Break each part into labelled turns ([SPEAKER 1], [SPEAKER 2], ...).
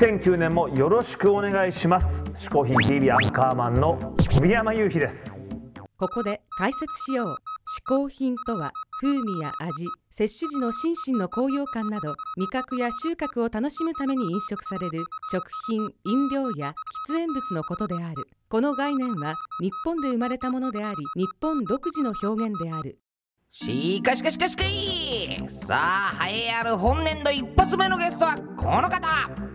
[SPEAKER 1] 2009年もよろしくお願いします。嗜好品 TV アンカーマンの小宮山雄飛です。
[SPEAKER 2] ここで解説しよう嗜好品とは風味や味摂取時の心身の高揚感など味覚や収穫を楽しむために飲食される食品飲料や喫煙物のことである。この概念は日本で生まれたものであり日本独自の表現である。
[SPEAKER 3] しかしかしかしかいさあ栄えある本年度一発目のゲストはこの方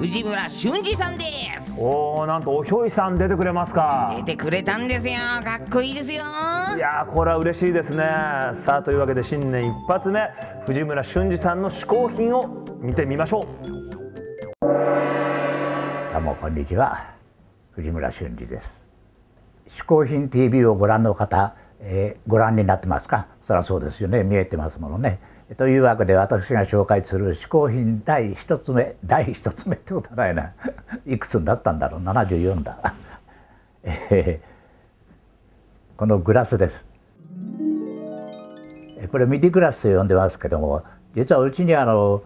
[SPEAKER 3] 藤村俊二さんです。
[SPEAKER 1] おおなんとおひょいさん出てくれますか。
[SPEAKER 3] 出てくれたんですよ。かっこいいですよ。
[SPEAKER 1] いやーこれは嬉しいですね。さあというわけで新年一発目藤村俊二さんの嗜好品を見てみましょう。
[SPEAKER 4] どうもこんにちは。藤村俊二です。嗜好品 TV をご覧の方、えーご覧になってますか？そりゃそうですよね。見えてますものねというわけで私が紹介する嗜好品第一つ目 第一つ目ってことはないな。いくつになったんだろう？74だ、えーこのグラスです。これミディグラスと呼んでますけども実はうちにあの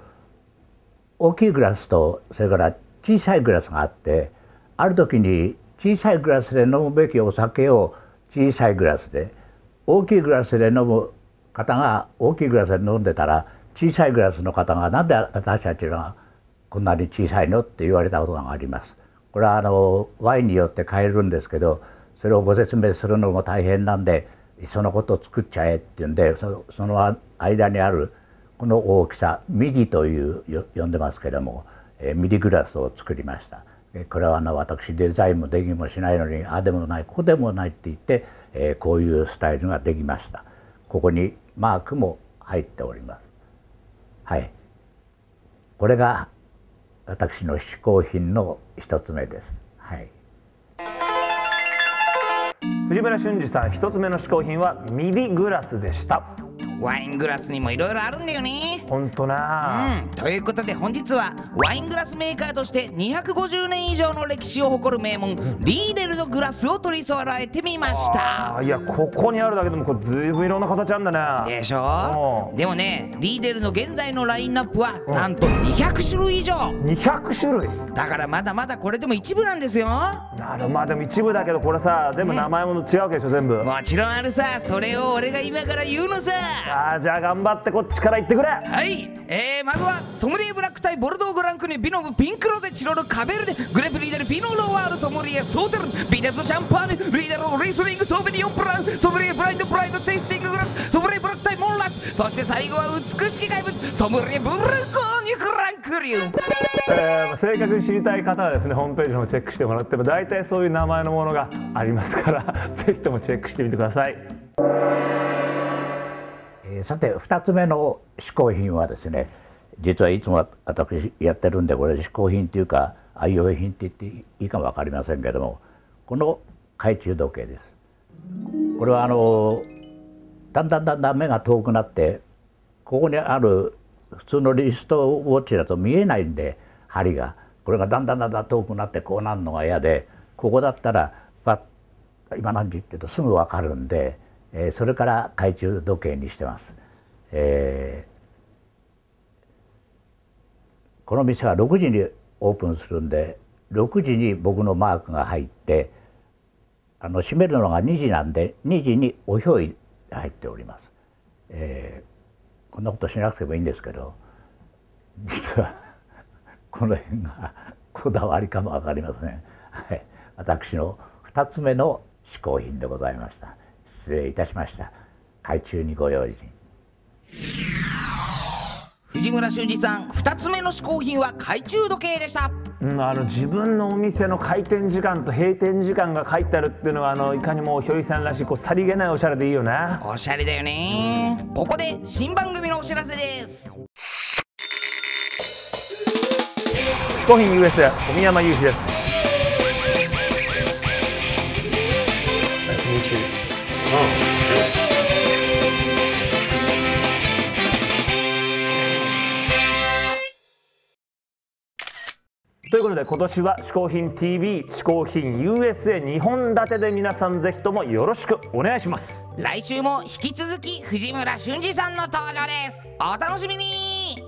[SPEAKER 4] 大きいグラスとそれから小さいグラスがあってある時に小さいグラスで飲むべきお酒を小さいグラスで大きいグラスで飲む方が大きいグラスで飲んでたら小さいグラスの方がなんで私たちがこんなに小さいのって言われたことがあります。これはあのワインによって変えるんですけどそれをご説明するのも大変なんでいっそのことを作っちゃえっていうんでそその間にあるこの大きさミディというよ呼んでますけども、えーミディグラスを作りました。えーこれはあの私デザインもできもしないのにああでもないこでもないって言って、えーこういうスタイルができました。ここにマークも入っております。はい。これが私の嗜好品の一つ目です。はい。
[SPEAKER 1] 藤村俊二さん一つ目の嗜好品はミディグラスでした
[SPEAKER 3] ワイングラスにもいろいろあるんだよね。
[SPEAKER 1] ほんとな。
[SPEAKER 3] うん、ということで本日はワイングラスメーカーとして250年以上の歴史を誇る名門リーデルのグラスを取り揃えてみました。
[SPEAKER 1] あいやここにあるだけでもこれずいぶんいろんな形あんだね
[SPEAKER 3] でしょ？
[SPEAKER 1] うん。
[SPEAKER 3] でもねリーデルの現在のラインナップはなんと200種類以上。
[SPEAKER 1] 200種類。
[SPEAKER 3] だからまだまだこれでも一部なんですよ。
[SPEAKER 1] なるまあでも一部だけどこれさ全部名前も違うわけでしょ全部。
[SPEAKER 3] もちろんあるさ。それを俺が今から言うのさ
[SPEAKER 1] あーじゃあ頑張ってこっちから言ってくれ。
[SPEAKER 3] はい、えー、まずはソムリエブラック対ボルドーグランクにビノブピンクロゼチロルカベルデグレープリーデルピノロワールソムリエソーテルビデスシャンパーニュリーデルリスリングソーベニオンプランソムリエブラインドプライドテイスティンググラスソムリエブラック対モンラッシュそして最後は美しき怪物ソムリエブルコーニュクランクリュー。
[SPEAKER 1] えー正確に知りたい方はですねホームページの方チェックしてもらっても大体そういう名前のものがありますから ぜひともチェックしてみてください。
[SPEAKER 4] えーさて2つ目の嗜好品はですね実はいつも私やってるんでこれ嗜好品っていうか愛用品って言っていいかも分かりませんけどもこの懐中時計です。これはあのだんだんだんだん目が遠くなってここにある普通のリストウォッチだと見えないんで針がこれがだんだんだんだん遠くなってこうなるのが嫌でここだったらパッ今何時って言うとすぐ分かるんで、えーそれから懐中時計にしてます。えーこの店は6時にオープンするんで6時に僕のマークが入ってあの閉めるのが2時なんで2時におひょい入っております。えーこんなことしなくてもいいんですけど実は この辺がこだわりかも分かりません。はい、私の2つ目の嗜好品でございました。失礼いたしました。海中にご用心。
[SPEAKER 3] 藤村俊二さん2つ目の嗜好品は懐中時計でした。
[SPEAKER 1] うん、あの自分のお店の開店時間と閉店時間が書いてあるっていうのはあのいかにもひょいさんらしいこうさりげないおしゃれでいいよね。
[SPEAKER 3] おしゃれだよね。ここで新番組のお知らせです。
[SPEAKER 1] 嗜好品 US 小宮山雄飛ですということで今年は嗜好品 TV 嗜好品 USA2 本立てで皆さんぜひともよろしくお願いします。
[SPEAKER 3] 来週も引き続き藤村俊二さんの登場です。お楽しみに。